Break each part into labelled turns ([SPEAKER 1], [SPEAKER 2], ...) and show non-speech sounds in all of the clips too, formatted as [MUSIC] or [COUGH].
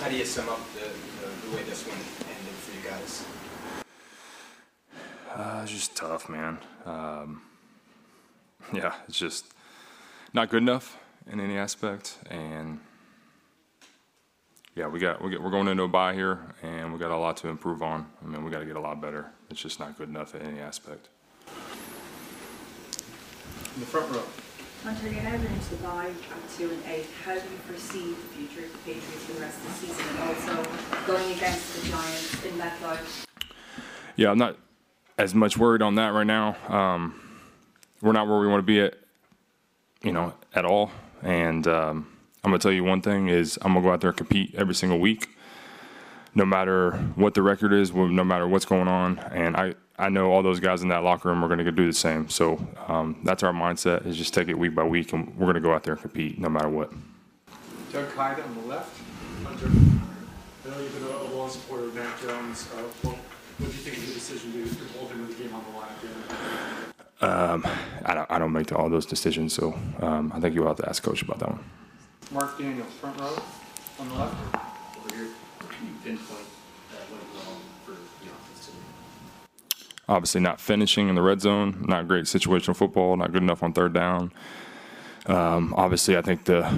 [SPEAKER 1] How do you sum up the, the, the way this one ended for you guys?
[SPEAKER 2] Uh, it's just tough, man. Um, [LAUGHS] yeah, it's just not good enough in any aspect, and yeah, we got we get, we're going into a bye here, and we got a lot to improve on. I mean, we got to get a lot better. It's just not good enough in any aspect.
[SPEAKER 1] In the front row.
[SPEAKER 3] You're now going into the bye at two and eight. How do you foresee the future of the Patriots for the rest of the season and also going against the Giants in that MetLife?
[SPEAKER 2] Yeah, I'm not as much worried on that right now. Um, we're not where we want to be at, you know, at all. And um, I'm gonna tell you one thing is I'm gonna go out there and compete every single week, no matter what the record is, no matter what's going on. And I, I know all those guys in that locker room are gonna do the same. So um, that's our mindset is just take it week by week, and we're gonna go out there and compete no matter what.
[SPEAKER 1] Doug Kyed on the left.
[SPEAKER 4] Hunter, I know you've been a long supporter of Mac Jones. Uh, What what do you think of the decision to to hold him in the game on the line? at the end of?
[SPEAKER 2] I don't, I don't make all those decisions, so um, I think you'll have to ask coach about that one.
[SPEAKER 1] Mark Daniels, front row on the left.
[SPEAKER 5] over here, today?
[SPEAKER 2] obviously not finishing in the red zone, not great situational football, not good enough on third down. Um, obviously, I think the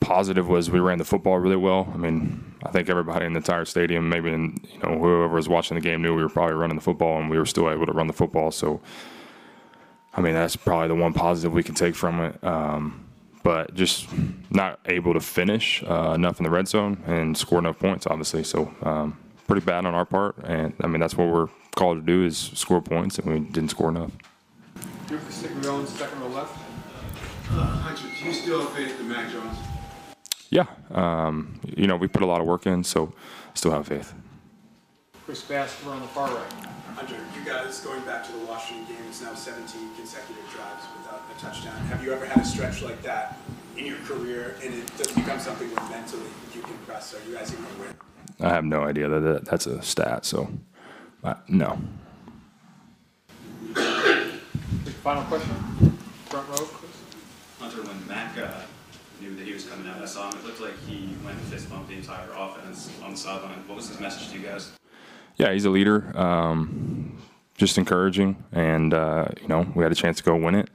[SPEAKER 2] positive was we ran the football really well. I mean, I think everybody in the entire stadium, maybe in, you know whoever was watching the game, knew we were probably running the football, and we were still able to run the football. So, I mean, that's probably the one positive we can take from it. Um, but just not able to finish uh, enough in the red zone and score enough points, obviously. So, um, pretty bad on our part. And I mean, that's what we're called to do is score points, and we didn't score enough.
[SPEAKER 1] Drew Castiglione, second row left.
[SPEAKER 6] Hunter, do you still have faith in Mac Jones?
[SPEAKER 2] Yeah, um, you know, we put a lot of work in, so still have faith.
[SPEAKER 1] Chris Basker on the far right.
[SPEAKER 6] Hunter, you guys, going back to the Washington game, it's now 17 consecutive drives without a touchdown. Have you ever had a stretch like that in your career, and it does become something where mentally you can press? Are you guys even aware?
[SPEAKER 2] I have no idea that, that that's a stat, so uh, no.
[SPEAKER 1] Final question. Front row, Chris.
[SPEAKER 5] Hunter, when Mac uh, knew that he was coming out, I saw him, it looked like he went and fist bumped the entire offense on the sideline. What was his message to you guys?
[SPEAKER 2] Yeah, he's a leader. Um, just encouraging, and uh, you know, we had a chance to go win it.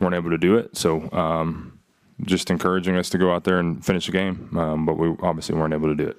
[SPEAKER 2] weren't able to do it, so um, just encouraging us to go out there and finish the game. Um, but we obviously weren't able to do it.